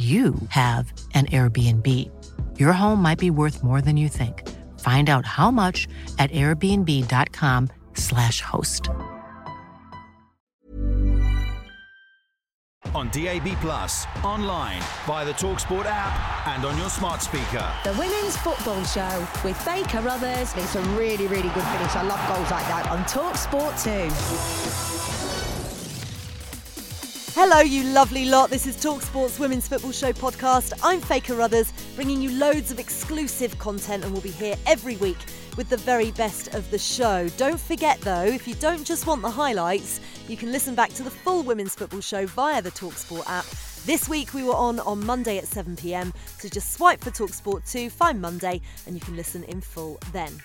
you have an Airbnb. Your home might be worth more than you think. Find out how much at airbnb.com/slash host. On DAB Plus, online, via the Talksport app, and on your smart speaker. The Women's Football Show with Faye Carruthers. It's a really, really good finish. I love goals like that. On Talksport 2. Hello, you lovely lot. This is Talksport's Women's Football Show podcast. I'm Faye Carruthers, bringing you loads of exclusive content, and we'll be here every week with the very best of the show. Don't forget, though, if you don't just want the highlights, you can listen back to the full Women's Football Show via the Talksport app. This week we were on on Monday at 7 pm, so just swipe for Talksport 2, find Monday, and you can listen in full then.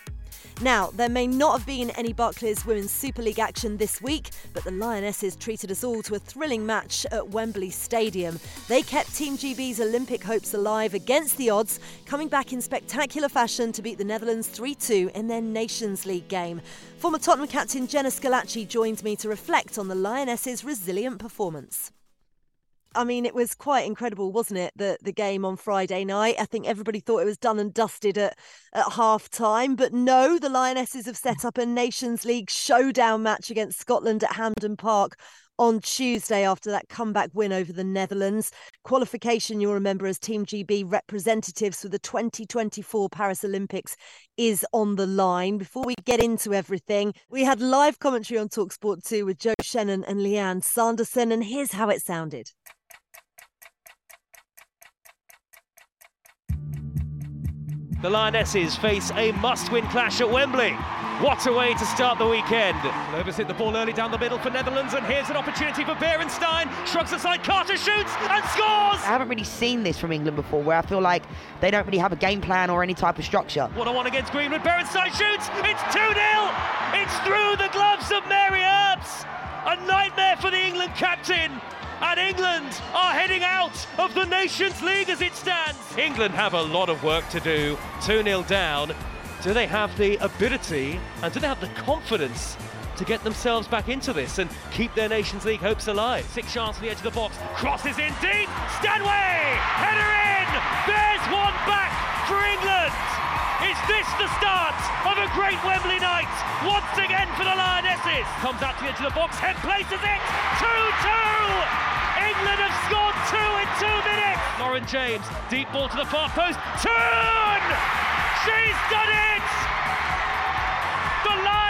Now, there may not have been any Barclays Women's Super League action this week, but the Lionesses treated us all to a thrilling match at Wembley Stadium. They kept Team GB's Olympic hopes alive against the odds, coming back in spectacular fashion to beat the Netherlands 3 2 in their Nations League game. Former Tottenham captain Jenna Schillaci joined me to reflect on the Lionesses' resilient performance. I mean, it was quite incredible, wasn't it? The the game on Friday night. I think everybody thought it was done and dusted at, at half time. But no, the Lionesses have set up a Nations League showdown match against Scotland at Hampden Park on Tuesday after that comeback win over the Netherlands. Qualification, you'll remember, as Team GB representatives for the 2024 Paris Olympics is on the line. Before we get into everything, we had live commentary on Talksport 2 with Joe Shannon and Leanne Sanderson, and here's how it sounded. The Lionesses face a must-win clash at Wembley. What a way to start the weekend. Lovers hit the ball early down the middle for Netherlands, and here's an opportunity for Beerensteyn. Shrugs aside, Carter shoots and scores! I haven't really seen this from England before, where I feel like they don't really have a game plan or any type of structure. One on one against Greenwood. Beerensteyn shoots. It's 2 0. It's through the gloves of Mary Earps. A nightmare for the England captain and England are heading out of the Nations League as it stands. England have a lot of work to do. 2 0 down. Do they have the ability and do they have the confidence to get themselves back into this and keep their Nations League hopes alive? Six shots on the edge of the box. Crosses in deep. Stanway! Header in! There's one back for England! Is this the start of a great Wembley night? Once again for the Lionesses. Comes out to the edge of the box, head places it. 2-2! England have scored two in two minutes. Lauren James, deep ball to the far post. Turn! She's done it! The Lionesses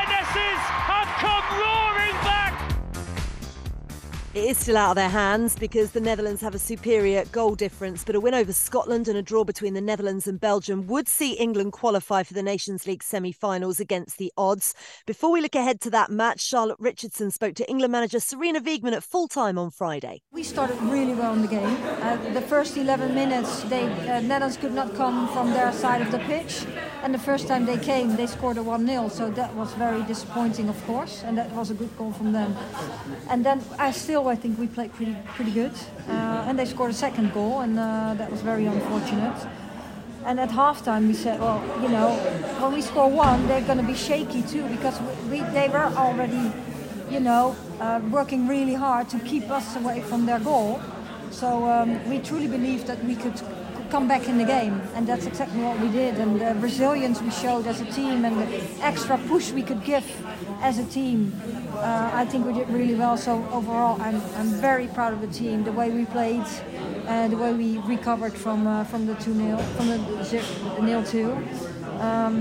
It is still out of their hands because the Netherlands have a superior goal difference, but a win over Scotland and a draw between the Netherlands and Belgium would see England qualify for the Nations League semi finals against the odds. Before we look ahead to that match, Charlotte Richardson spoke to England manager Sarina Wiegman at full time on Friday. We started really well in the game. Uh, the first 11 minutes, they uh, Netherlands could not come from their side of the pitch, and the first time they came, they scored a 1 0, so that was very disappointing, of course, and that was a good goal from them. And then I still I think we played pretty pretty good, uh, and they scored a second goal, and uh, that was very unfortunate. And at halftime, we said, well, you know, when we score one, they're going to be shaky too because we, they were already, you know, uh, working really hard to keep us away from their goal. So um, we truly believed that we could come back in the game, and that's exactly what we did. And the resilience we showed as a team, and the extra push we could give as a team, uh, I think we did really well. So overall, I'm I'm very proud of the team, the way we played, uh, the way we recovered from uh, from the two 0 from the nil two. Um,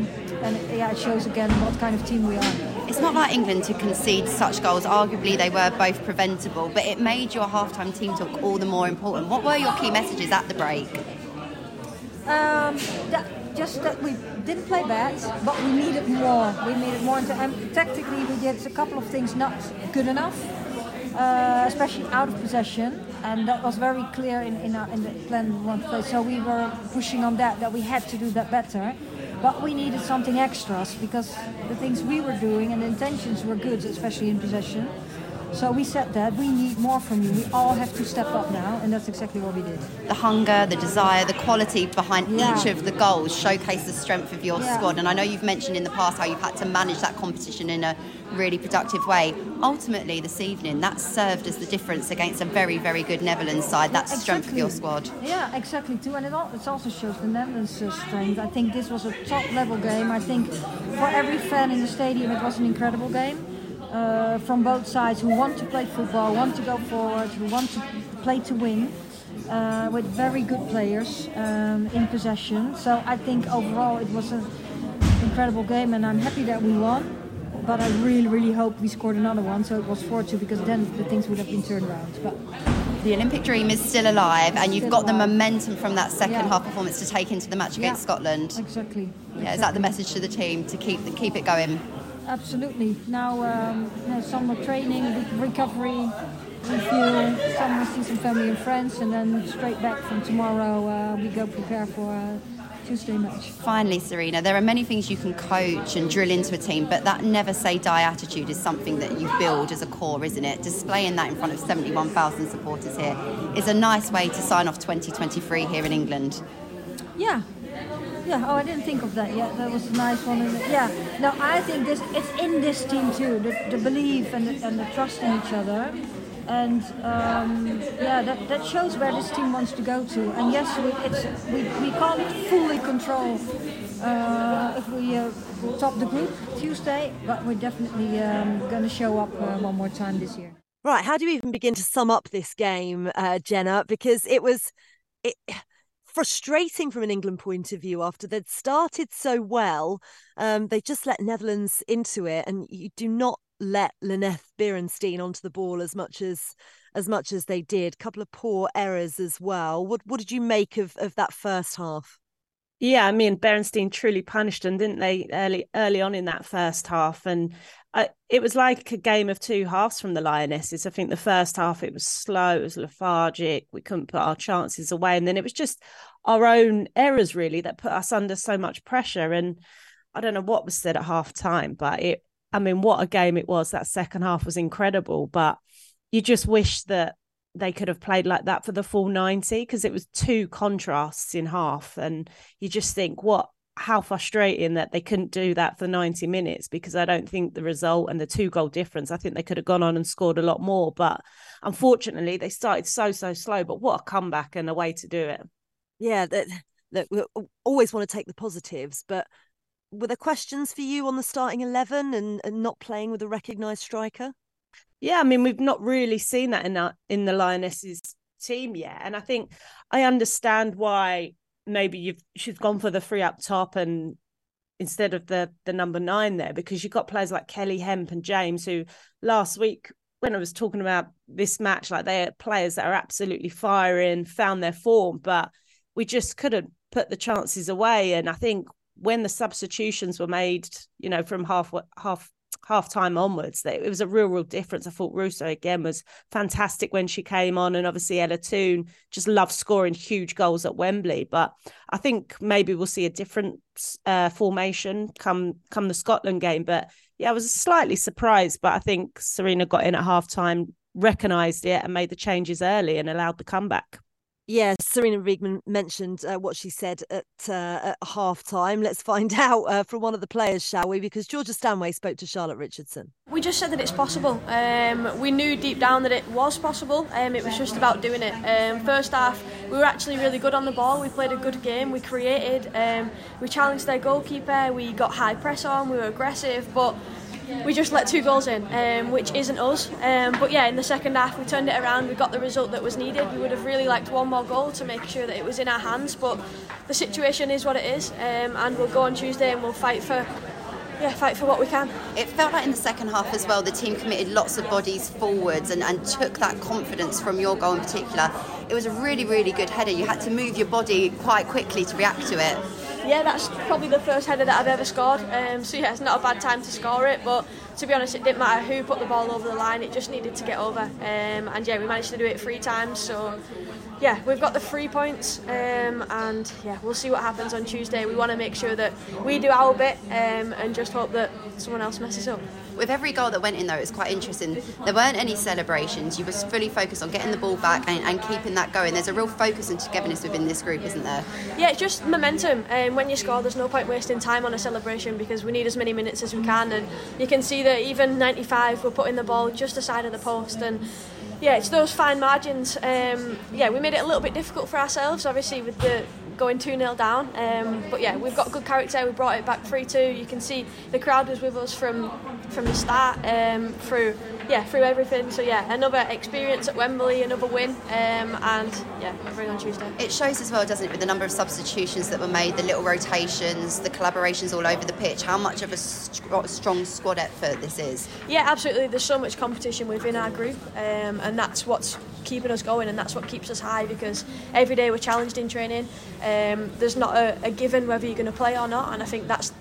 and yeah, it shows again what kind of team we are. It's not like England to concede such goals. Arguably, they were both preventable, but it made your halftime team talk all the more important. What were your key messages at the break? Um, that, just that we didn't play bad, but we needed more. We needed more. And tactically, we did a couple of things not good enough, uh, especially out of possession, and that was very clear in, in, our, in the plan one play. So we were pushing on that, that we had to do that better. But we needed something extras because the things we were doing and the intentions were good, especially in possession. So we said that we need more from you. We all have to step up now, and that's exactly what we did. The hunger, the desire, the quality behind yeah. each of the goals showcase the strength of your yeah. squad. And I know you've mentioned in the past how you've had to manage that competition in a really productive way. Ultimately, this evening, that served as the difference against a very, very good Netherlands side. That exactly. strength of your squad. Yeah, exactly too. And it, also shows the Netherlands' uh, strength. I think this was a top-level game. I think for every fan in the stadium, it was an incredible game uh, from both sides who want to play football, want to go forward, who want to play to win. Uh, with very good players um, in possession. So I think overall it was an incredible game, and I'm happy that we won. But I really, really hope we scored another one, so it was 4-2, because then the things would have been turned around. But the Olympic dream is still alive, and you've got alive. the momentum from that second yeah. half performance to take into the match against yeah. Scotland. Exactly. Yeah, exactly. is that the message to the team to keep the, keep it going? Absolutely. Now, um, you know, summer training, recovery, refuel, summer see some family and friends, and then straight back from tomorrow uh, we go prepare for a Tuesday match. Finally, Sarina, there are many things you can coach and drill into a team, but that never say die attitude is something that you build as a core, isn't it? Displaying that in front of 71,000 supporters here is a nice way to sign off 2023 here in England. Yeah, yeah. Oh, I didn't think of that yet. That was a nice one. Yeah. No, I think this it's in this team too. The, the belief and the, and the trust in each other. And um, yeah, that, that shows where this team wants to go to. And yes, we, it's, we, we can't fully control uh, if we uh, top the group Tuesday, but we're definitely um, going to show up uh, one more time this year. Right, how do you even begin to sum up this game, uh, Jenna? Because it was, it, frustrating from an England point of view after they'd started so well. Um, they just let Netherlands into it, and you do not let Lineth Beerensteyn onto the ball as much as as much as they did. Couple of poor errors as well. What what did you make of of that first half? Yeah, I mean Beerensteyn truly punished them, didn't they, early early on in that first half? And I, it was like a game of two halves from the Lionesses. I think the first half it was slow, it was lethargic. We couldn't put our chances away, and then it was just our own errors really that put us under so much pressure. And I don't know what was said at half time, but it. I mean, what a game it was. That second half was incredible, but you just wish that they could have played like that for the full 90 because it was two contrasts in half and you just think what how frustrating that they couldn't do that for 90 minutes because I don't think the result and the two goal difference, I think they could have gone on and scored a lot more. But unfortunately, they started so, so slow. But what a comeback and a way to do it. Yeah, that, that we always want to take the positives. But were there questions for you on the starting 11 and, and not playing with a recognised striker? Yeah, I mean, we've not really seen that in, our, in the Lionesses team yet. And I think I understand why maybe you've she's gone for the three up top and instead of the the number nine there because you've got players like Kelly Hemp and James who last week when I was talking about this match like they're players that are absolutely firing found their form but we just couldn't put the chances away and I think when the substitutions were made you know from half half half time onwards it was a real real difference. I thought russo again was fantastic when she came on and obviously ella Toone just loves scoring huge goals at wembley. But i think maybe we'll see a different uh, formation come come the scotland game. But yeah i was slightly surprised but i think Sarina got in at half time recognized it and made the changes early and allowed the comeback Yes, Sarina Wiegman mentioned uh, what she said at, uh, at half time. Let's find out uh, from one of the players, shall we? Because Georgia Stanway spoke to Charlotte Richardson. We just said that it's possible. Um, we knew deep down that it was possible. Um, it was just about doing it. Um, first half, we were actually really good on the ball. We played a good game. We created. Um, we challenged their goalkeeper. We got high press on. We were aggressive, but we just let two goals in, um, which isn't us. Um, but yeah, in the second half, we turned it around. We got the result that was needed. We would have really liked one more goal to make sure that it was in our hands. But the situation is what it is, um, and we'll go on Tuesday and we'll fight for yeah, fight for what we can. It felt like in the second half as well, the team committed lots of bodies forwards and, and took that confidence from your goal in particular. It was a really, really good header. You had to move your body quite quickly to react to it. Yeah, that's probably the first header that I've ever scored. Um, so yeah, it's not a bad time to score it, but to be honest, it didn't matter who put the ball over the line. It just needed to get over. Um, and yeah, we managed to do it three times. So yeah, we've got the three points, um, and yeah, we'll see what happens on Tuesday. We want to make sure that we do our bit um, and just hope that someone else messes up. With every goal that went in, though, it's quite interesting. There weren't any celebrations. You were fully focused on getting the ball back and, and keeping that going. There's a real focus and togetherness within this group, isn't there? Yeah, it's just momentum. And um, when you score, there's no point wasting time on a celebration because we need as many minutes as we can. And you can see that even 95, we're putting the ball just aside of the post and yeah, it's those fine margins. Um, yeah, we made it a little bit difficult for ourselves, obviously, with the going 2 0 down. Um, but yeah, we've got good character. We brought it back 3 2. You can see the crowd was with us from from the start um, through yeah through everything. So yeah, another experience at Wembley, another win, um, and yeah, bring on Tuesday. It shows as well, doesn't it, with the number of substitutions that were made, the little rotations, the collaborations all over the pitch, how much of a st- strong squad effort this is. Yeah, absolutely. There's so much competition within our group, um, and that's what's keeping us going, and that's what keeps us high because every day we're challenged in training. Um, there's not a, a given whether you're going to play or not, and I think that's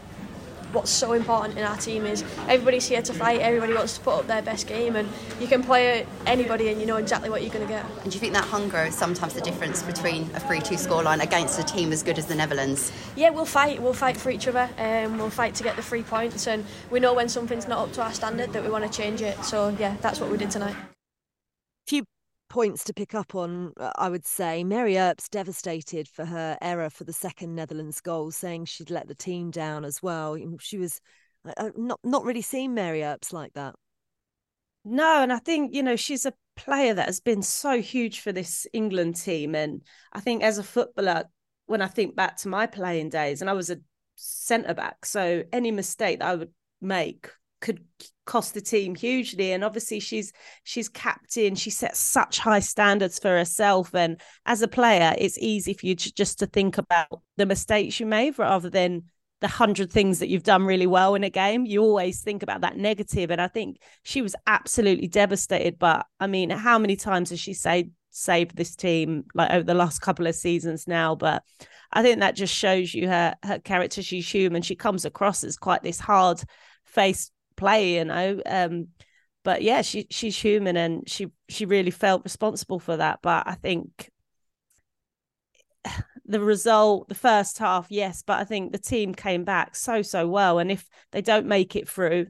what's so important in our team is everybody's here to fight, everybody wants to put up their best game, and you can play anybody and you know exactly what you're going to get. And do you think that hunger is sometimes the difference between a 3 2 scoreline against a team as good as the Netherlands? Yeah, we'll fight. We'll fight for each other. Um, we'll fight to get the three points, and we know when something's not up to our standard that we want to change it. So, yeah, that's what we did tonight points to pick up on, uh, I would say. Mary Earps devastated for her error for the second Netherlands goal, saying she'd let the team down as well. She was uh, not not really seen Mary Earps like that. No, and I think you know she's a player that has been so huge for this England team, and I think as a footballer, when I think back to my playing days, and I was a centre back, so any mistake that I would make could cost the team hugely. And obviously she's she's captain she sets such high standards for herself. And as a player it's easy for you to, just to think about the mistakes you made rather than the hundred things that you've done really well in a game. You always think about that negative. And i think she was absolutely devastated. But i mean how many times has she saved saved this team like over the last couple of seasons now? But i think that just shows you her her character. She's human. She comes across as quite this hard faced play, you know. Um, but yeah, she she's human and she she really felt responsible for that. But I think the result, the first half, yes, but I think the team came back so so well. And if they don't make it through,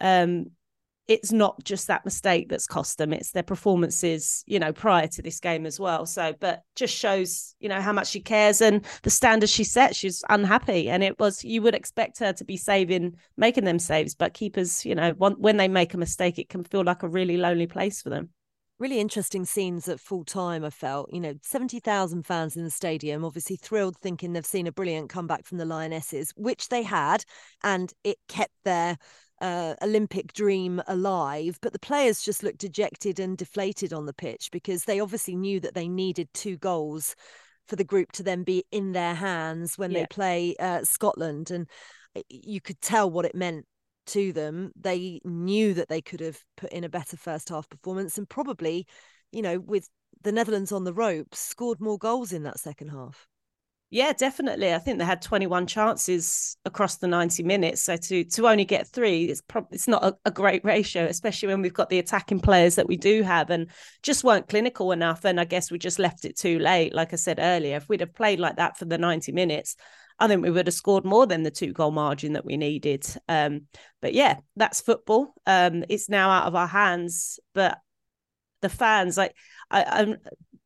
um, it's not just that mistake that's cost them it's their performances you know prior to this game as well so but just shows you know how much she cares and the standards she set she's unhappy and it was you would expect her to be saving making them saves but keepers you know when they make a mistake it can feel like a really lonely place for them really interesting scenes at full time. I felt, you know, 70,000 fans in the stadium, obviously thrilled, thinking they've seen a brilliant comeback from the Lionesses, which they had, and it kept their uh, Olympic dream alive, but the players just looked dejected and deflated on the pitch because they obviously knew that they needed two goals for the group to then be in their hands when yeah. they play uh, Scotland. And uh, you could tell what it meant to them. They knew that they could have put in a better first half performance and probably, you know, with the Netherlands on the ropes, scored more goals in that second half. Yeah, definitely. I think they had 21 chances across the 90 minutes. So to to only get three, it's probably it's not a, a, great ratio, especially when we've got the attacking players that we do have and just weren't clinical enough. And I guess we just left it too late. Like I said earlier, if we'd have played like that for the 90 minutes, I think we would have scored more than the two goal margin that we needed. Um, but yeah, that's football. Um, it's now out of our hands. But the fans, like I, I'm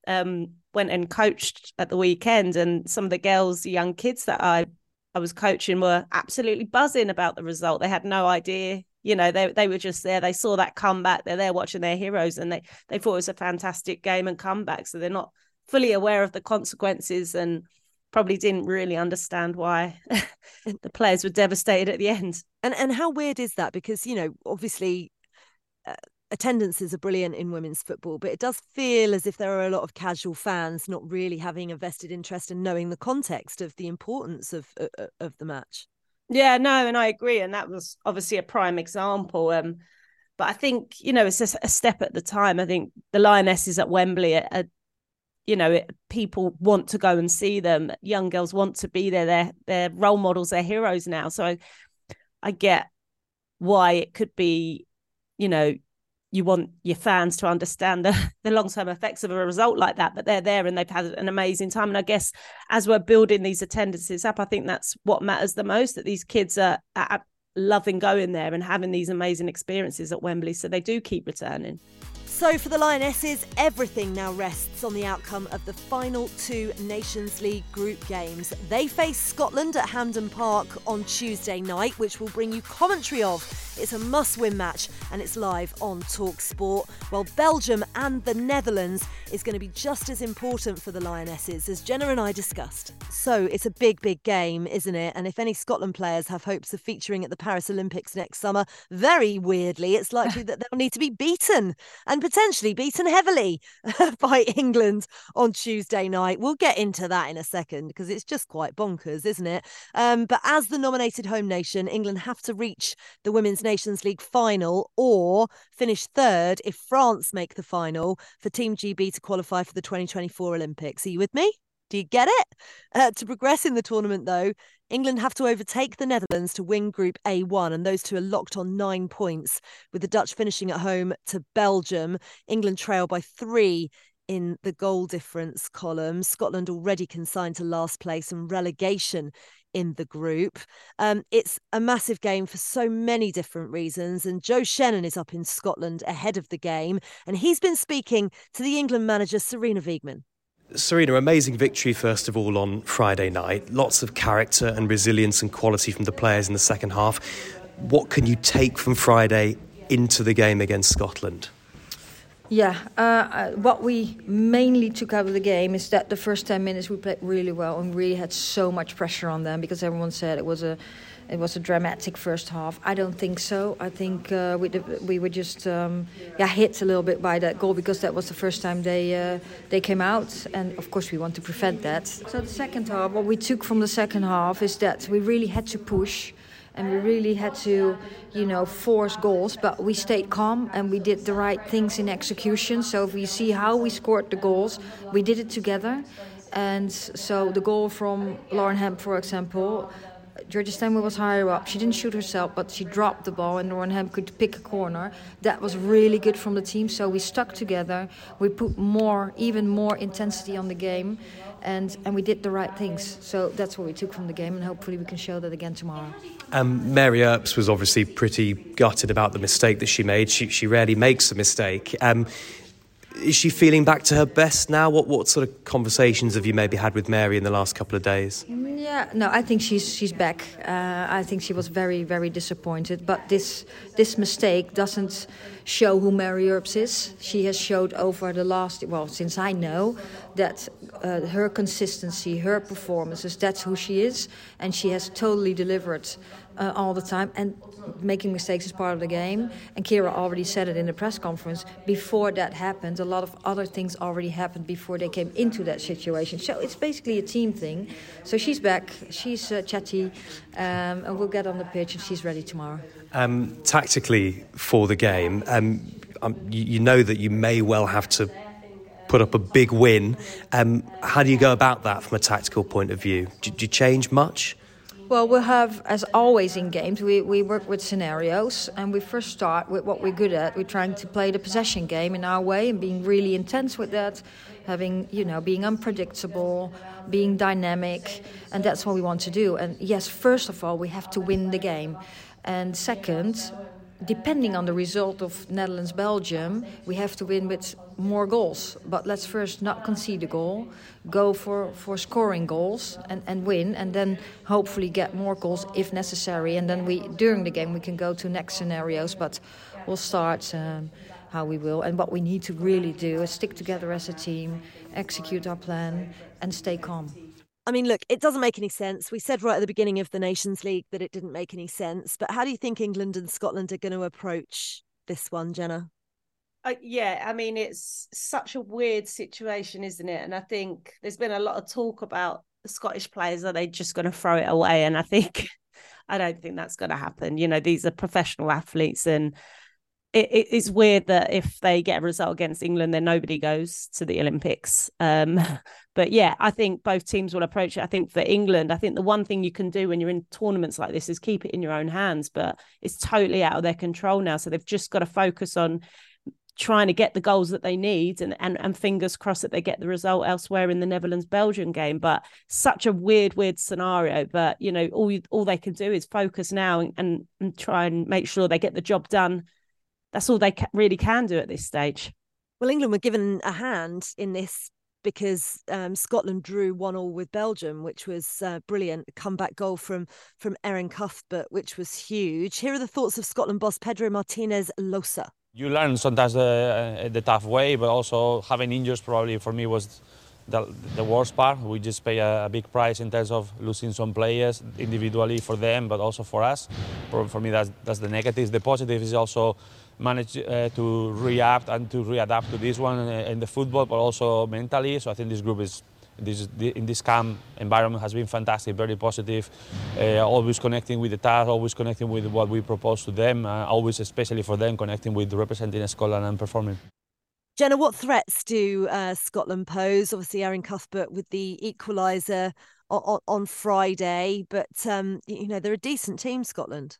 um went and coached at the weekend, and some of the girls, the young kids that I I was coaching, were absolutely buzzing about the result. They had no idea, you know, they they were just there. They saw that comeback. They're there watching their heroes, and they they thought it was a fantastic game and comeback. So they're not fully aware of the consequences and probably didn't really understand why the players were devastated at the end. And and how weird is that? Because you know, obviously. Uh, attendances are brilliant in women's football, but it does feel as if there are a lot of casual fans not really having a vested interest in knowing the context of the importance of of, of the match. Yeah, no, and I agree, and that was obviously a prime example. Um, but I think you know it's a, a step at the time. I think the Lionesses at Wembley are, are you know it, people want to go and see them. Young girls want to be there. They're they're role models. They're heroes now. So I, I get why it could be, you know, you want your fans to understand the, the long term effects of a result like that, but they're there and they've had an amazing time. And I guess as we're building these attendances up, I think that's what matters the most that these kids are, are loving going there and having these amazing experiences at Wembley. So they do keep returning. So, for the Lionesses, everything now rests on the outcome of the final two Nations League group games. They face Scotland at Hampden Park on Tuesday night, which we'll bring you commentary of it's a must win match and it's live on Talk Sport. While Belgium and the Netherlands is going to be just as important for the Lionesses, as Jenna and I discussed. So it's a big, big game, isn't it? And if any Scotland players have hopes of featuring at the Paris Olympics next summer, very weirdly, it's likely that they'll need to be beaten and potentially beaten heavily by England on Tuesday night. We'll get into that in a second because it's just quite bonkers, isn't it? Um, but as the nominated home nation, England have to reach the women's Nations League final or finish third if France make the final for Team GB to qualify for the 2024 Olympics. Are you with me? Do you get it? Uh, to progress in the tournament, though, England have to overtake the Netherlands to win Group A1, and those two are locked on nine points, with the Dutch finishing at home to Belgium. England trail by three in the goal difference column. Scotland already consigned to last place and relegation in the group. Um, it's a massive game for so many different reasons. And Joe Shannon is up in Scotland ahead of the game. And he's been speaking to the England manager, Sarina Wiegman. Sarina, amazing victory, first of all, on Friday night. Lots of character and resilience and quality from the players in the second half. What can you take from Friday into the game against Scotland? Yeah, uh, uh, what we mainly took out of the game is that the first 10 minutes we played really well and really had so much pressure on them because everyone said it was a it was a dramatic first half. I don't think so. I think uh, we we were just um, yeah hit a little bit by that goal because that was the first time they uh, they came out, and of course we want to prevent that. So the second half, what we took from the second half is that we really had to push and we really had to, you know, force goals. But we stayed calm and we did the right things in execution. So if we see how we scored the goals, we did it together. And so the goal from Lauren Hemp, for example, Georgia Stanway was higher up. She didn't shoot herself, but she dropped the ball, and Hemp could pick a corner. That was really good from the team. So we stuck together. We put more, even more intensity on the game, and and we did the right things. So that's what we took from the game, and hopefully we can show that again tomorrow. Um, Mary Earps was obviously pretty gutted about the mistake that she made. She, she rarely makes a mistake. Um, is she feeling back to her best now? What what sort of conversations have you maybe had with Mary in the last couple of days? Yeah, no, I think she's she's back. Uh, I think she was very very disappointed, but this this mistake doesn't show who Mary Earps is. She has showed over the last well since I know that uh, her consistency, her performances, that's who she is, and she has totally delivered uh, all the time. And making mistakes is part of the game. And Keira already said it in the press conference. Before that happened, a lot of other things already happened before they came into that situation. So it's basically a team thing. So she's back, she's uh, chatty, um, and we'll get on the pitch, and she's ready tomorrow. Um, tactically for the game, um, um you, you know that you may well have to put up a big win. Um, how do you go about that from a tactical point of view? Do, do you change much? Well, we have, as always in games, we, we work with scenarios, and we first start with what we're good at. We're trying to play the possession game in our way and being really intense with that, having, you know, being unpredictable, being dynamic, and that's what we want to do. And yes, first of all, we have to win the game. And second, depending on the result of Netherlands Belgium, we have to win with more goals. But let's first not concede a goal, go for, for scoring goals and, and win, and then hopefully get more goals if necessary. And then we during the game we can go to next scenarios, but we'll start um, how we will. And what we need to really do is stick together as a team, execute our plan, and stay calm. I mean, look, it doesn't make any sense. We said right at the beginning of the Nations League that it didn't make any sense. But how do you think England and Scotland are going to approach this one, Jenna? Uh, yeah, I mean, it's such a weird situation, isn't it? And I think there's been a lot of talk about the Scottish players. Are they just going to throw it away? And I think, I don't think that's going to happen. You know, these are professional athletes and it, it, it's weird that if they get a result against England, then nobody goes to the Olympics. Um, but yeah, I think both teams will approach it. I think for England, I think the one thing you can do when you're in tournaments like this is keep it in your own hands, but it's totally out of their control now. So they've just got to focus on trying to get the goals that they need and, and and fingers crossed that they get the result elsewhere in the Netherlands Belgium game but such a weird weird scenario but you know all all they can do is focus now and, and try and make sure they get the job done that's all they ca- really can do at this stage. Well, England were given a hand in this because um, Scotland drew one all with Belgium, which was uh, brilliant. A comeback goal from from Erin Cuthbert, which was huge. Here are the thoughts of Scotland boss Pedro Martinez Losa. You learn sometimes the, the tough way, but also having injuries probably for me was the, the worst part. We just pay a, a, big price in terms of losing some players individually for them, but also for us. For, for me, that's, that's the negative. The positive is also manage uh, to react and to readapt to this one uh, in the football, but also mentally. So I think this group is this, in this camp environment has been fantastic, very positive, uh, always connecting with the task, always connecting with what we propose to them, uh, always, especially for them, connecting with representing Scotland and performing. Jenna, what threats do uh, Scotland pose? Obviously, Erin Cuthbert with the equaliser on, on, Friday, but um, you know they're a decent team, Scotland.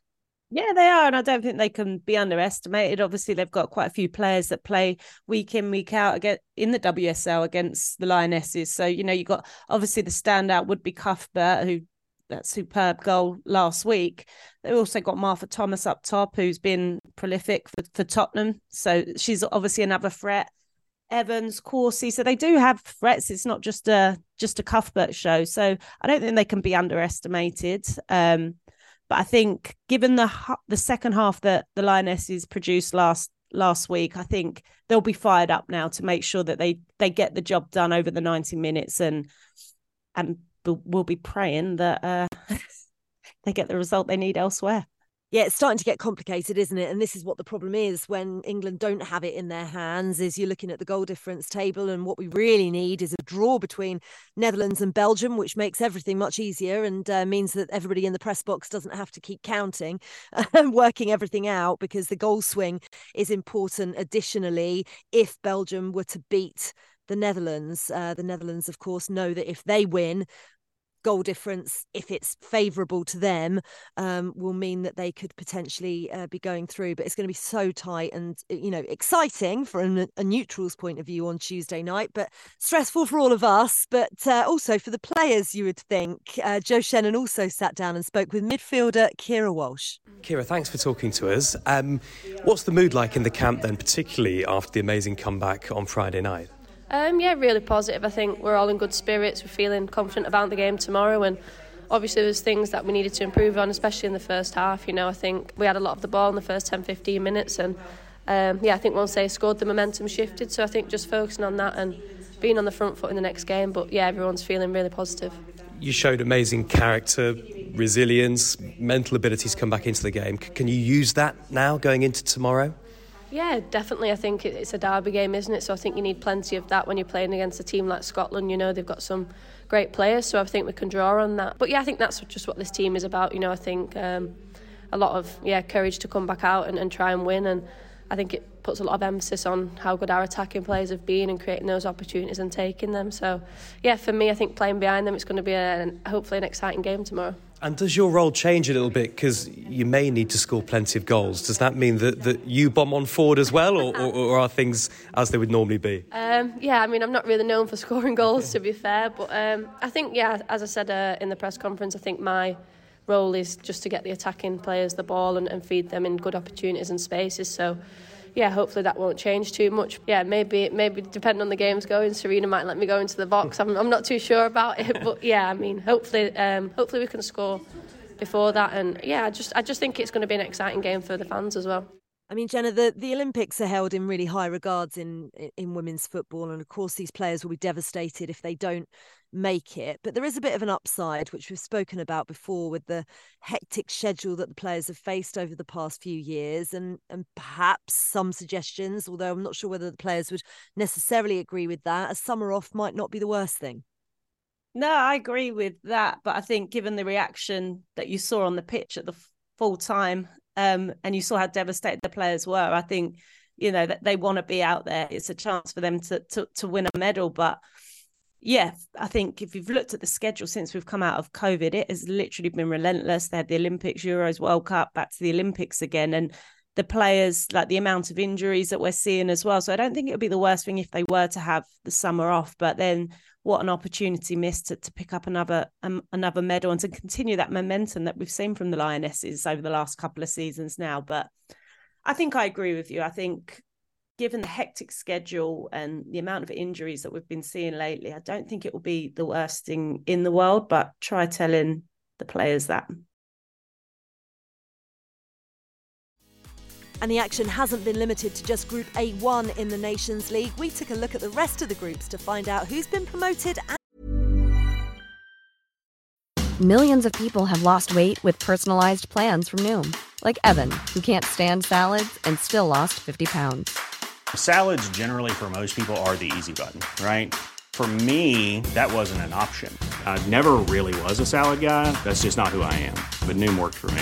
Yeah, they are, and I don't think they can be underestimated. Obviously, they've got quite a few players that play week in, week out again in the WSL against the Lionesses. So you know, you've got obviously the standout would be Cuthbert, who that superb goal last week. They've also got Martha Thomas up top, who's been prolific for, for Tottenham. So she's obviously another threat. Evans, Corsie, so they do have threats. It's not just a just a Cuthbert show. So I don't think they can be underestimated. Um, but I think, given the the second half that the Lionesses produced last last week, I think they'll be fired up now to make sure that they they get the job done over the ninety minutes, and and we'll be praying that uh, they get the result they need elsewhere yeah, it's starting to get complicated, isn't it? And this is what the problem is when England don't have it in their hands. Is you're looking at the goal difference table, and what we really need is a draw between Netherlands and Belgium, which makes everything much easier and uh, means that everybody in the press box doesn't have to keep counting and working everything out because the goal swing is important. Additionally, if Belgium were to beat the Netherlands. Uh, the Netherlands, of course, know that if they win, goal difference, if it's favourable to them, um, will mean that they could potentially uh, be going through. But it's going to be so tight and uh, you know exciting from a neutral's point of view on Tuesday night, but stressful for all of us, but uh, also for the players. You would think. Uh, Joe Shannon also sat down and spoke with midfielder Keira Walsh. Keira, thanks for talking to us. Um, what's the mood like in the camp then, particularly after the amazing comeback on Friday night? Um, yeah, really positive. I think we're all in good spirits. We're feeling confident about the game tomorrow, and obviously there's things that we needed to improve on, especially in the first half. You know, I think we had a lot of the ball in the first 10, 15 minutes, and um, yeah, I think once they scored, the momentum shifted. So I think just focusing on that and being on the front foot in the next game. But yeah, everyone's feeling really positive. You showed amazing character, resilience, mental abilities come back into the game. Can you use that now going into tomorrow? Yeah, definitely. I think it's a derby game, isn't it? So I think you need plenty of that when you're playing against a team like Scotland. You know, they've got some great players, so I think we can draw on that. But yeah, I think that's just what this team is about. You know, I think um, a lot of yeah courage to come back out and, and try and win, and I think it puts a lot of emphasis on how good our attacking players have been and creating those opportunities and taking them. So yeah, for me, I think playing behind them, it's going to be a, hopefully an exciting game tomorrow. And does your role change a little bit because you may need to score plenty of goals? Does that mean that, that you bomb on forward as well, or, or, or are things as they would normally be? Um, yeah, I mean, I'm not really known for scoring goals, to be fair, but um, I think, yeah, as I said uh, in the press conference, I think my role is just to get the attacking players the ball and, and feed them in good opportunities and spaces. So yeah, hopefully that won't change too much. Yeah, maybe maybe depending on the game's going, Sarina might let me go into the box. I'm I'm not too sure about it, but yeah, I mean, hopefully um, hopefully we can score before that, and yeah, I just I just think it's going to be an exciting game for the fans as well. I mean, Jenna, the, the Olympics are held in really high regards in in women's football, and of course, these players will be devastated if they don't make it. But there is a bit of an upside, which we've spoken about before, with the hectic schedule that the players have faced over the past few years, and and perhaps some suggestions, although I'm not sure whether the players would necessarily agree with that. A summer off might not be the worst thing. No, I agree with that, but I think given the reaction that you saw on the pitch at the full time, um, and you saw how devastated the players were, I think you know that they want to be out there. It's a chance for them to to to win a medal, but yeah, I think if you've looked at the schedule since we've come out of COVID, it has literally been relentless. They had the Olympics, Euros, World Cup, back to the Olympics again. And the players, like the amount of injuries that we're seeing as well. So I don't think it would be the worst thing if they were to have the summer off. But then what an opportunity missed to, to pick up another um, another medal and to continue that momentum that we've seen from the Lionesses over the last couple of seasons now. But I think I agree with you. I think given the hectic schedule and the amount of injuries that we've been seeing lately, I don't think it will be the worst thing in the world, but try telling the players that. And the action hasn't been limited to just Group A1 in the Nations League. We took a look at the rest of the groups to find out who's been promoted. And- Millions of people have lost weight with personalized plans from Noom, like Evan, who can't stand salads and still lost 50 pounds. Salads, generally, for most people, are the easy button, right? For me, that wasn't an option. I never really was a salad guy. That's just not who I am. But Noom worked for me.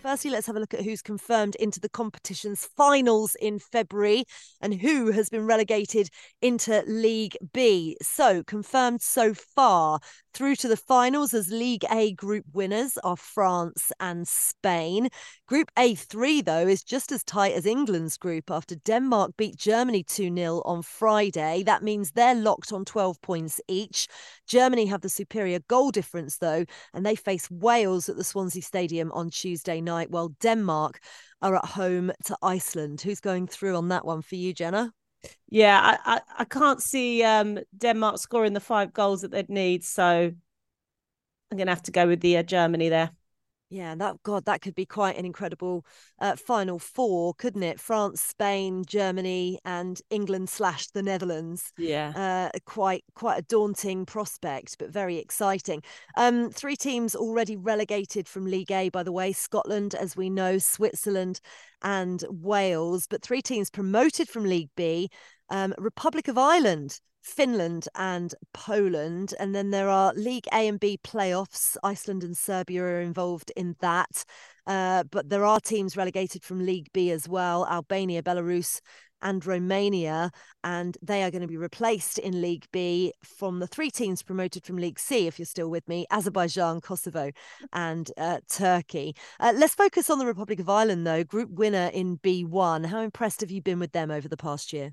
Firstly, let's have a look at who's confirmed into the competition's finals in February and who has been relegated into League B. So, confirmed so far through to the finals as League A group winners are France and Spain. Group A3, though, is just as tight as England's group after Denmark beat Germany 2 0 on Friday. That means they're locked on 12 points each. Germany have the superior goal difference, though, and they face Wales at the Swansea Stadium on Tuesday night, while Denmark are at home to Iceland. Who's going through on that one for you, Jenna? Yeah, I, I, I can't see um, Denmark scoring the five goals that they'd need. So I'm going to have to go with the uh, Germany there. Yeah, that God, that could be quite an incredible uh, final four, couldn't it? France, Spain, Germany, and England slash the Netherlands. Yeah, uh, quite quite a daunting prospect, but very exciting. Um, three teams already relegated from League A, by the way: Scotland, as we know, Switzerland, and Wales. But three teams promoted from League B: um, Republic of Ireland, Finland and Poland. And then there are League A and B playoffs. Iceland and Serbia are involved in that. Uh, but there are teams relegated from League B as well Albania, Belarus, and Romania. And they are going to be replaced in League B from the three teams promoted from League C, if you're still with me Azerbaijan, Kosovo, and uh, Turkey. Uh, let's focus on the Republic of Ireland, though. Group winner in B1. How impressed have you been with them over the past year?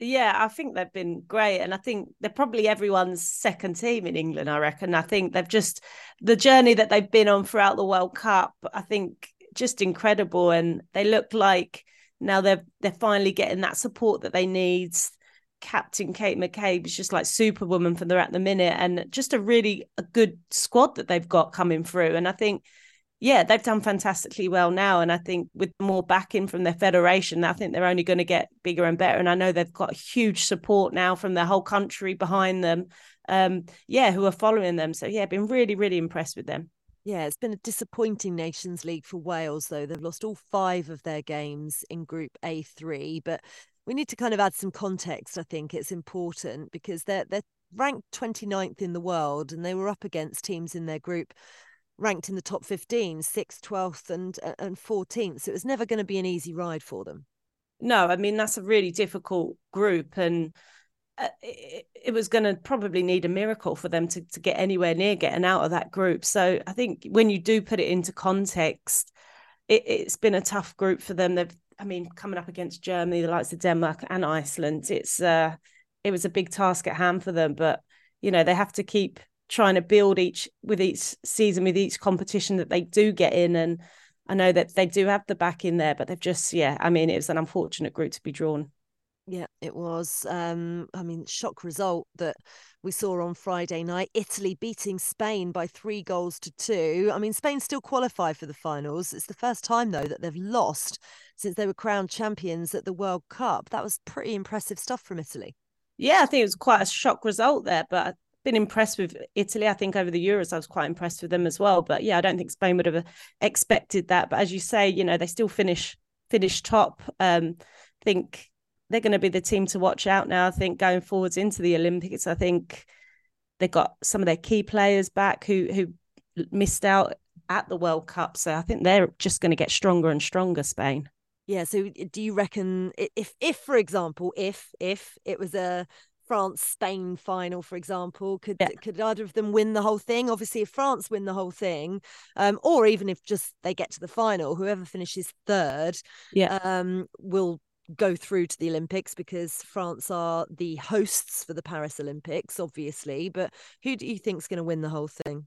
Yeah, I think they've been great. And I think they're probably everyone's second team in England, I reckon. I think they've just, the journey that they've been on throughout the World Cup, I think just incredible. And they look like now they're, they're finally getting that support that they need. Captain Kate McCabe is just like superwoman for them at the minute and just a really a good squad that they've got coming through. And I think yeah, they've done fantastically well now. And I think with more backing from their federation, I think they're only going to get bigger and better. And I know they've got huge support now from the whole country behind them. Um, yeah, who are following them. So yeah, been really, really impressed with them. Yeah, it's been a disappointing Nations League for Wales, though. They've lost all five of their games in Group A3. But we need to kind of add some context. I think it's important because they're they're ranked 29th in the world and they were up against teams in their group ranked in the top 15, 6th, 12th, and, and 14th. So it was never going to be an easy ride for them. No, I mean, that's a really difficult group. And uh, it, it, was going to probably need a miracle for them to, to get anywhere near getting out of that group. So I think when you do put it into context, it, it's been a tough group for them. They've, I mean, coming up against Germany, the likes of Denmark and Iceland, it's uh, it was a big task at hand for them. But you know, they have to keep trying to build each with each season with each competition that they do get in. And I know that they do have the back in there but they've just yeah I mean it was an unfortunate group to be drawn. Yeah it was. Um I mean shock result that we saw on Friday night. Italy beating Spain by 3 goals to 2 I mean Spain still qualify for the finals. It's the first time though that they've lost since they were crowned champions at the World Cup. That was pretty impressive stuff from Italy. Yeah, I think it was quite a shock result there, but been impressed with Italy. I think over the Euros, I was quite impressed with them as well. But yeah, I don't think Spain would have expected that. But as you say, you know, they still finish finish top. Um, I think they're going to be the team to watch out now. I think going forwards into the Olympics, I think they've got some of their key players back who who missed out at the World Cup. So I think they're just going to get stronger and stronger. Spain. Yeah. So do you reckon if if for example if if it was a France Spain final, for example, could yeah. could either of them win the whole thing? Obviously, if France win the whole thing, um, or even if just they get to the final, whoever finishes third, yeah, um, will go through to the Olympics because France are the hosts for the Paris Olympics, obviously. But who do you think is going to win the whole thing?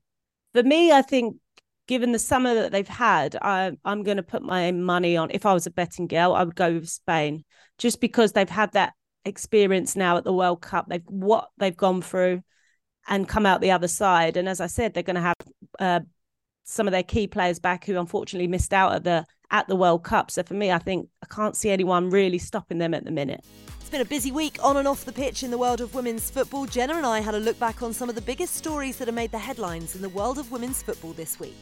For me, I think given the summer that they've had, I, I'm going to put my money on. If I was a betting girl, I would go with Spain, just because they've had that experience now at the World Cup. They've what they've gone through and come out the other side. And as I said, they're going to have uh, some of their key players back who unfortunately missed out at the at the World Cup. So for me, I think I can't see anyone really stopping them at the minute. It's been a busy week on and off the pitch in the world of women's football. Jenna and I had a look back on some of the biggest stories that have made the headlines in the world of women's football this week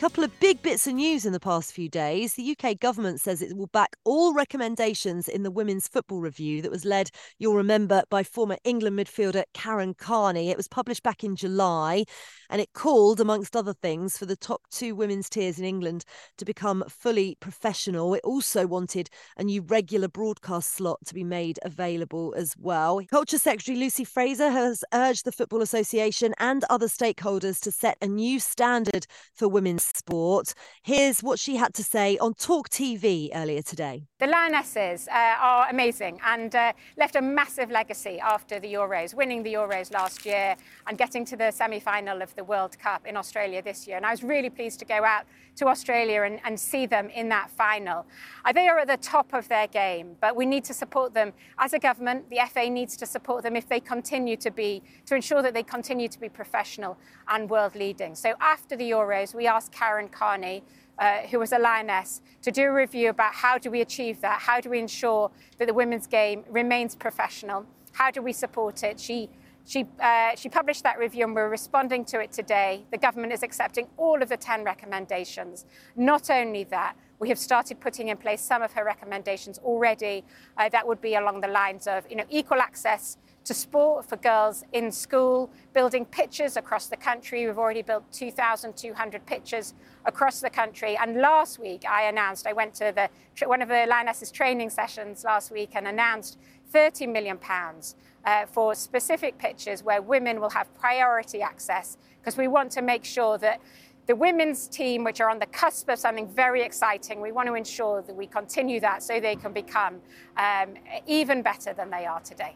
couple of big bits of news in the past few days. The UK government says it will back all recommendations in the Women's Football Review that was led, you'll remember, by former England midfielder Karen Carney. It was published back in July and it called, amongst other things, for the top two women's tiers in England to become fully professional. It also wanted a new regular broadcast slot to be made available as well. Culture Secretary Lucy Frazer has urged the Football Association and other stakeholders to set a new standard for women's sport. Here's what she had to say on Talk TV earlier today. The Lionesses uh, are amazing and uh, left a massive legacy after the Euros, winning the Euros last year and getting to the semi final of the World Cup in Australia this year. And I was really pleased to go out to Australia and, and see them in that final. Uh, they are at the top of their game, but we need to support them as a government. The FA needs to support them if they continue to be, to ensure that they continue to be professional and world leading. So after the Euros, we asked Karen Carney, uh, who was a lioness, to do a review about how do we achieve that? How do we ensure that the women's game remains professional? How do we support it? She she, uh, she published that review and we're responding to it today. The government is accepting all of the 10 recommendations. Not only that, we have started putting in place some of her recommendations already. Uh, that would be along the lines of you know, equal access to sport for girls in school, building pitches across the country. We've already built 2,200 pitches across the country. And last week, I announced, I went to the, one of the Lionesses training sessions last week and announced 30 million pounds uh, for specific pitches where women will have priority access because we want to make sure that the women's team, which are on the cusp of something very exciting, we want to ensure that we continue that so they can become um, even better than they are today.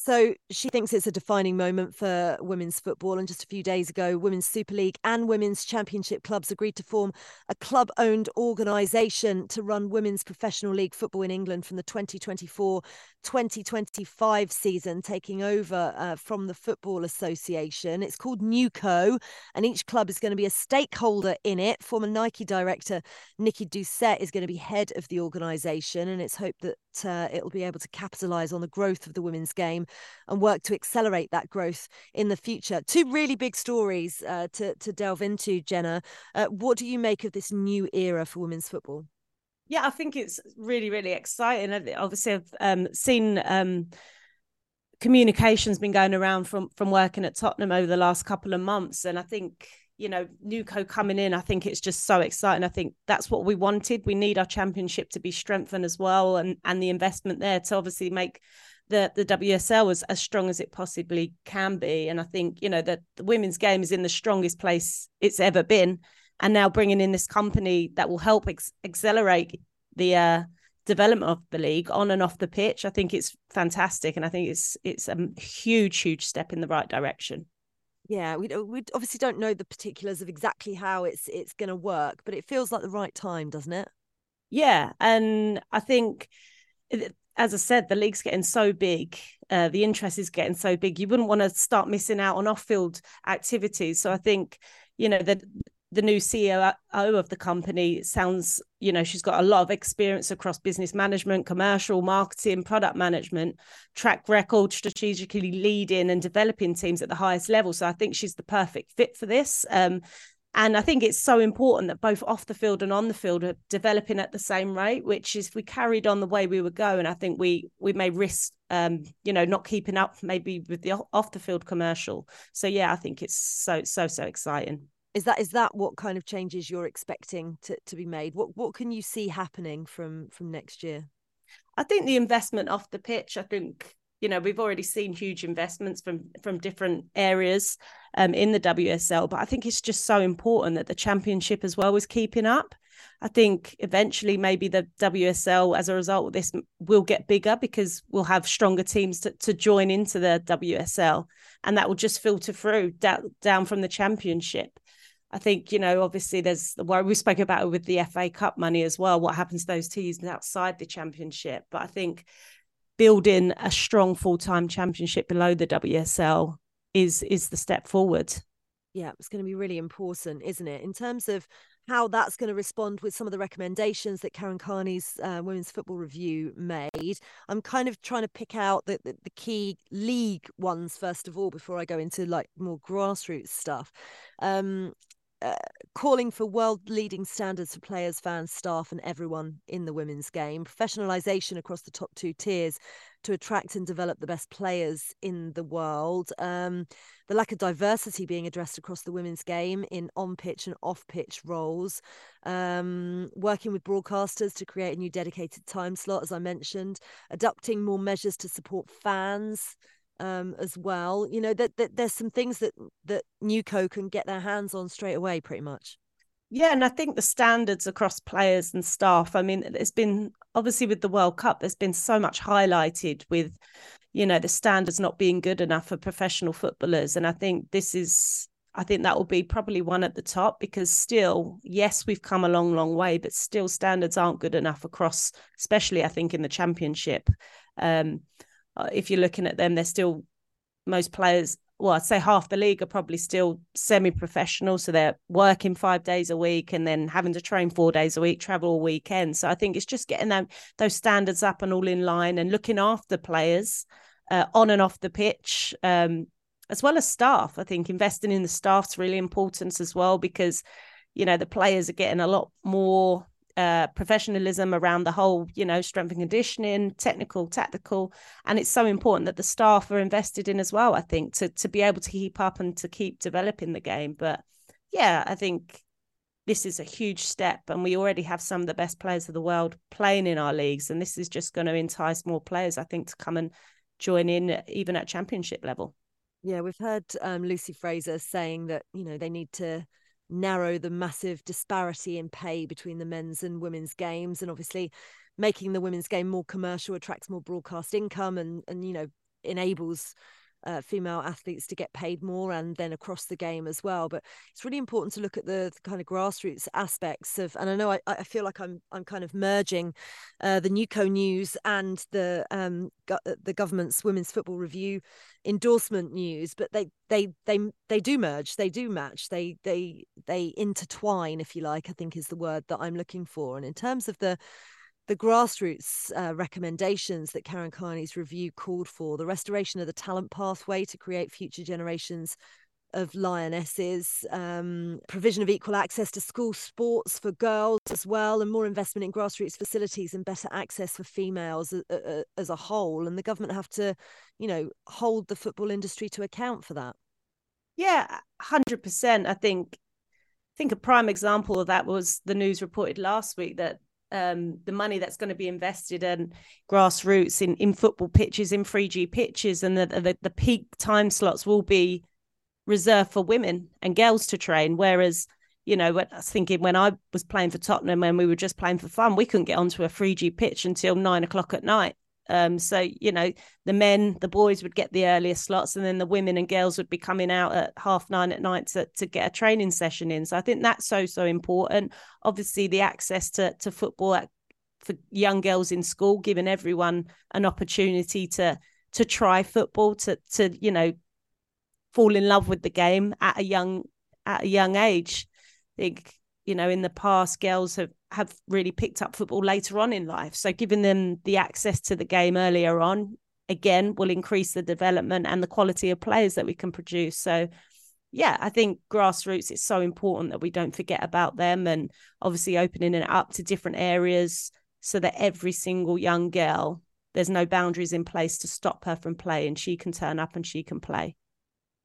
So she thinks it's a defining moment for women's football. And just a few days ago, Women's Super League and Women's Championship clubs agreed to form a club owned organisation to run women's professional league football in England from the 2024 2025 season, taking over uh, from the Football Association. It's called NewCo, and each club is going to be a stakeholder in it. Former Nike director Nikki Doucet is going to be head of the organisation, and it's hoped that uh, it'll be able to capitalise on the growth of the women's game and work to accelerate that growth in the future. Two really big stories uh, to, to delve into, Jenna. Uh, what do you make of this new era for women's football? Yeah, I think it's really, really exciting. Obviously, I've um, seen um, communications been going around from from working at Tottenham over the last couple of months, and I think you know, NewCo coming in, I think it's just so exciting. I think that's what we wanted. We need our championship to be strengthened as well, and and the investment there to obviously make the the WSL was as strong as it possibly can be. And I think you know that the women's game is in the strongest place it's ever been, and now bringing in this company that will help ex- accelerate the uh, development of the league on and off the pitch. I think it's fantastic, and I think it's it's a huge huge step in the right direction yeah we, we obviously don't know the particulars of exactly how it's it's going to work but it feels like the right time doesn't it yeah and i think as i said the league's getting so big uh, the interest is getting so big you wouldn't want to start missing out on off-field activities so i think you know the the new CEO of the company sounds, you know, she's got a lot of experience across business management, commercial, marketing, product management, track record, strategically leading and developing teams at the highest level. So I think she's the perfect fit for this. Um, and I think it's so important that both off the field and on the field are developing at the same rate, which is if we carried on the way we were going, I think we we may risk um, you know, not keeping up maybe with the off the field commercial. So yeah, I think it's so so so exciting. Is that is that what kind of changes you're expecting to, to be made? What what can you see happening from from next year? I think the investment off the pitch. I think you know we've already seen huge investments from from different areas um, in the WSL, but I think it's just so important that the championship as well is keeping up. I think eventually maybe the WSL as a result of this will get bigger because we'll have stronger teams to, to join into the WSL and that will just filter through down, down from the championship. I think, you know, obviously there's well, we spoke about it with the FA Cup money as well. What happens to those teams outside the championship? But I think building a strong full-time championship below the WSL is is the step forward. Yeah, it's going to be really important, isn't it? In terms of how that's going to respond with some of the recommendations that Karen Carney's uh, Women's Football Review made. I'm kind of trying to pick out the, the, the, key league ones first of all before I go into like more grassroots stuff. Um, uh, calling for world leading standards for players, fans, staff, and everyone in the women's game, professionalisation across the top two tiers to attract and develop the best players in the world, um, the lack of diversity being addressed across the women's game in on pitch and off pitch roles, um, working with broadcasters to create a new dedicated time slot, as I mentioned, adopting more measures to support fans um, as well. You know that, that there's some things that that NewCo can get their hands on straight away, pretty much. Yeah, and I think the standards across players and staff. I mean, there's been obviously with the World Cup, there's been so much highlighted with, you know, the standards not being good enough for professional footballers, and I think this is. I think that will be probably one at the top because still, yes, we've come a long, long way, but still standards aren't good enough across, especially I think in the championship. Um, uh, if you're looking at them, they're still most players. Well, I'd say half the league are probably still semi-professional, so they're working five days a week and then having to train four days a week, travel all weekend. So I think it's just getting them those standards up and all in line, and looking after players uh, on and off the pitch, um, as well as staff. I think investing in the staff is really important as well because you know the players are getting a lot more uh, professionalism around the whole, you know, strength and conditioning, technical, tactical, and it's so important that the staff are invested in as well. I think to to be able to keep up and to keep developing the game. But yeah, I think this is a huge step, and we already have some of the best players of the world playing in our leagues, and this is just going to entice more players, I think, to come and join in even at championship level. Yeah, we've heard um, Lucy Frazer saying that you know they need to narrow the massive disparity in pay between the men's and women's games and obviously making the women's game more commercial attracts more broadcast income and and you know enables uh, female athletes to get paid more and then across the game as well. But it's really important to look at the, the kind of grassroots aspects of, and I know I, I feel like I'm I'm kind of merging uh, the NewCo news and the um go- uh, the government's women's football review endorsement news, but they they they they do merge, they do match, they they they intertwine, if you like. I think is the word that I'm looking for. And in terms of the the grassroots uh, recommendations that Karen Carney's review called for, the restoration of the talent pathway to create future generations of lionesses, um, provision of equal access to school sports for girls as well, and more investment in grassroots facilities and better access for females a, a, as a whole. And the government have to, you know, hold the football industry to account for that. Yeah, hundred percent. I think, I think a prime example of that was the news reported last week that um, the money that's going to be invested in grassroots in, in football pitches, in 3G pitches, and the, the, the peak time slots will be reserved for women and girls to train. Whereas, you know, I was thinking when I was playing for Tottenham and we were just playing for fun, we couldn't get onto a 3G pitch until nine o'clock at night. Um, so you know, the men, the boys would get the earliest slots, and then the women and girls would be coming out at half nine at night to, to get a training session in. So I think that's so so important. Obviously, the access to to football for young girls in school, giving everyone an opportunity to to try football, to to you know, fall in love with the game at a young at a young age. I think you know in the past girls have have really picked up football later on in life. So giving them the access to the game earlier on again will increase the development and the quality of players that we can produce. So yeah i think grassroots is so important that we don't forget about them and obviously opening it up to different areas so that every single young girl there's no boundaries in place to stop her from playing. She can turn up and she can play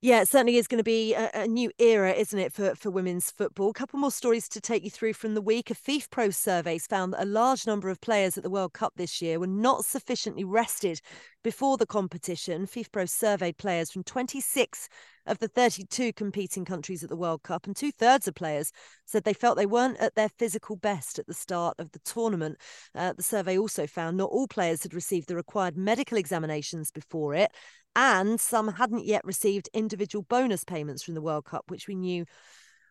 yeah, it certainly is going to be a, a, new era, isn't it, for, for women's football? A couple more stories to take you through from the week. A FIFPRO surveys found that a large number of players at the World Cup this year were not sufficiently rested before the competition. FIFPRO surveyed players from 26 of the 32 competing countries at the World Cup, and two thirds of players said they felt they weren't at their physical best at the start of the tournament. Uh, the survey also found not all players had received the required medical examinations before it, and some hadn't yet received individual bonus payments from the World Cup, which we knew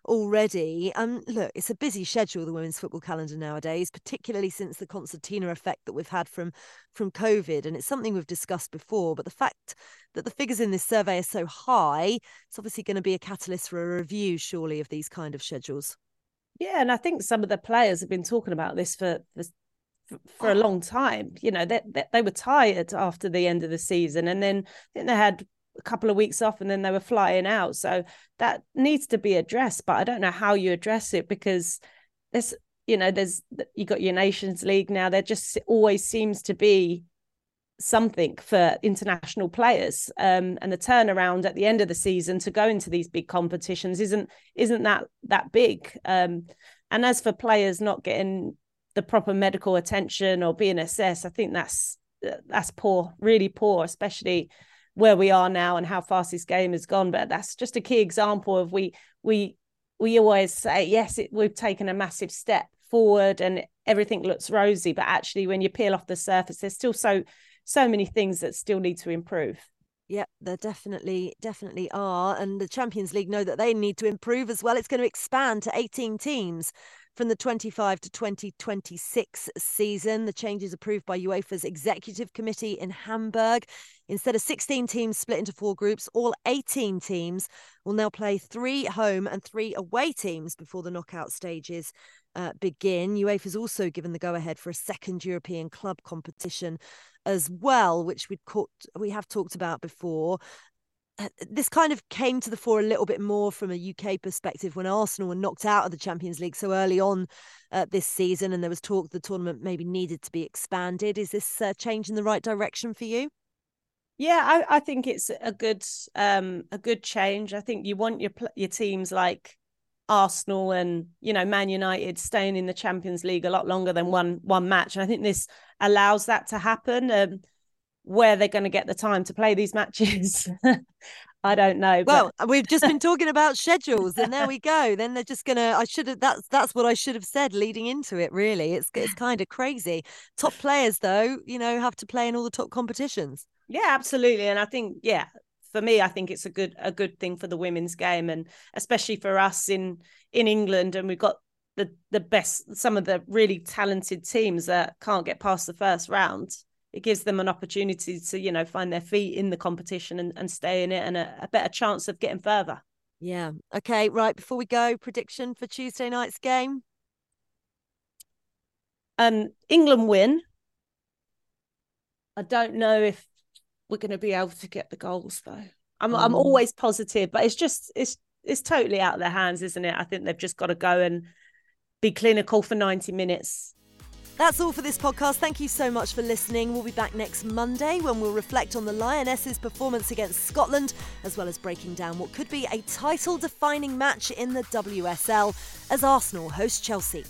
already. And um, look, it's a busy schedule, the women's football calendar nowadays, particularly since the concertina effect that we've had from from COVID. And it's something we've discussed before. But the fact that the figures in this survey are so high, it's obviously going to be a catalyst for a review, surely, of these kind of schedules. Yeah, and I think some of the players have been talking about this for, for for a long time. You know, they, they, they were tired after the end of the season, and then I think they had a couple of weeks off, and then they were flying out. So that needs to be addressed. But I don't know how you address it because there's, you know, there's you got your Nations League now. There just always seems to be something for international players um, and the turnaround at the end of the season to go into these big competitions isn't isn't that that big um, and as for players not getting the proper medical attention or being assessed, I think that's that's poor, really poor, especially where we are now and how fast this game has gone. But that's just a key example of we we we always say yes, it, we've taken a massive step forward and everything looks rosy, but actually when you peel off the surface, there's still so so many things that still need to improve. Yep, there definitely, definitely are. And the Champions League know that they need to improve as well. It's going to expand to 18 teams from the 25 to 2026 season. The changes approved by UEFA's executive committee in Hamburg. Instead of 16 teams split into four groups, all 18 teams will now play three home and three away teams before the knockout stages uh, begin. has also given the go ahead for a second European club competition as well, which we we have talked about before. Uh, this kind of came to the fore a little bit more from a UK perspective when Arsenal were knocked out of the Champions League so early on uh, this season, and there was talk the tournament maybe needed to be expanded. Is this uh, change in the right direction for you? Yeah, I, I think it's a good um, a good change. I think you want your your teams like Arsenal and you know Man United staying in the Champions League a lot longer than one one match. And I think this allows that to happen. Um, where they're going to get the time to play these matches. I don't know. Well, we've just been talking about schedules, and there we go. Then they're just gonna. I should have. That's that's what I should have said leading into it. Really, it's it's kind of crazy. Top players, though, you know, have to play in all the top competitions. Yeah, absolutely. And I think, yeah, for me, I think it's a good a good thing for the women's game, and especially for us in in England, and we've got the the best, some of the really talented teams that can't get past the first round. It gives them an opportunity to, you know, find their feet in the competition and, and stay in it, and a, a better chance of getting further. Yeah. Okay. Right. Before we go, prediction for Tuesday night's game. Um, England win. I don't know if we're going to be able to get the goals though. I'm I'm Mm. always positive, but it's just it's it's totally out of their hands, isn't it? I think they've just got to go and be clinical for 90 minutes. That's all for this podcast. Thank you so much for listening. We'll be back next Monday when we'll reflect on the Lionesses' performance against Scotland, as well as breaking down what could be a title defining match in the WSL as Arsenal host Chelsea.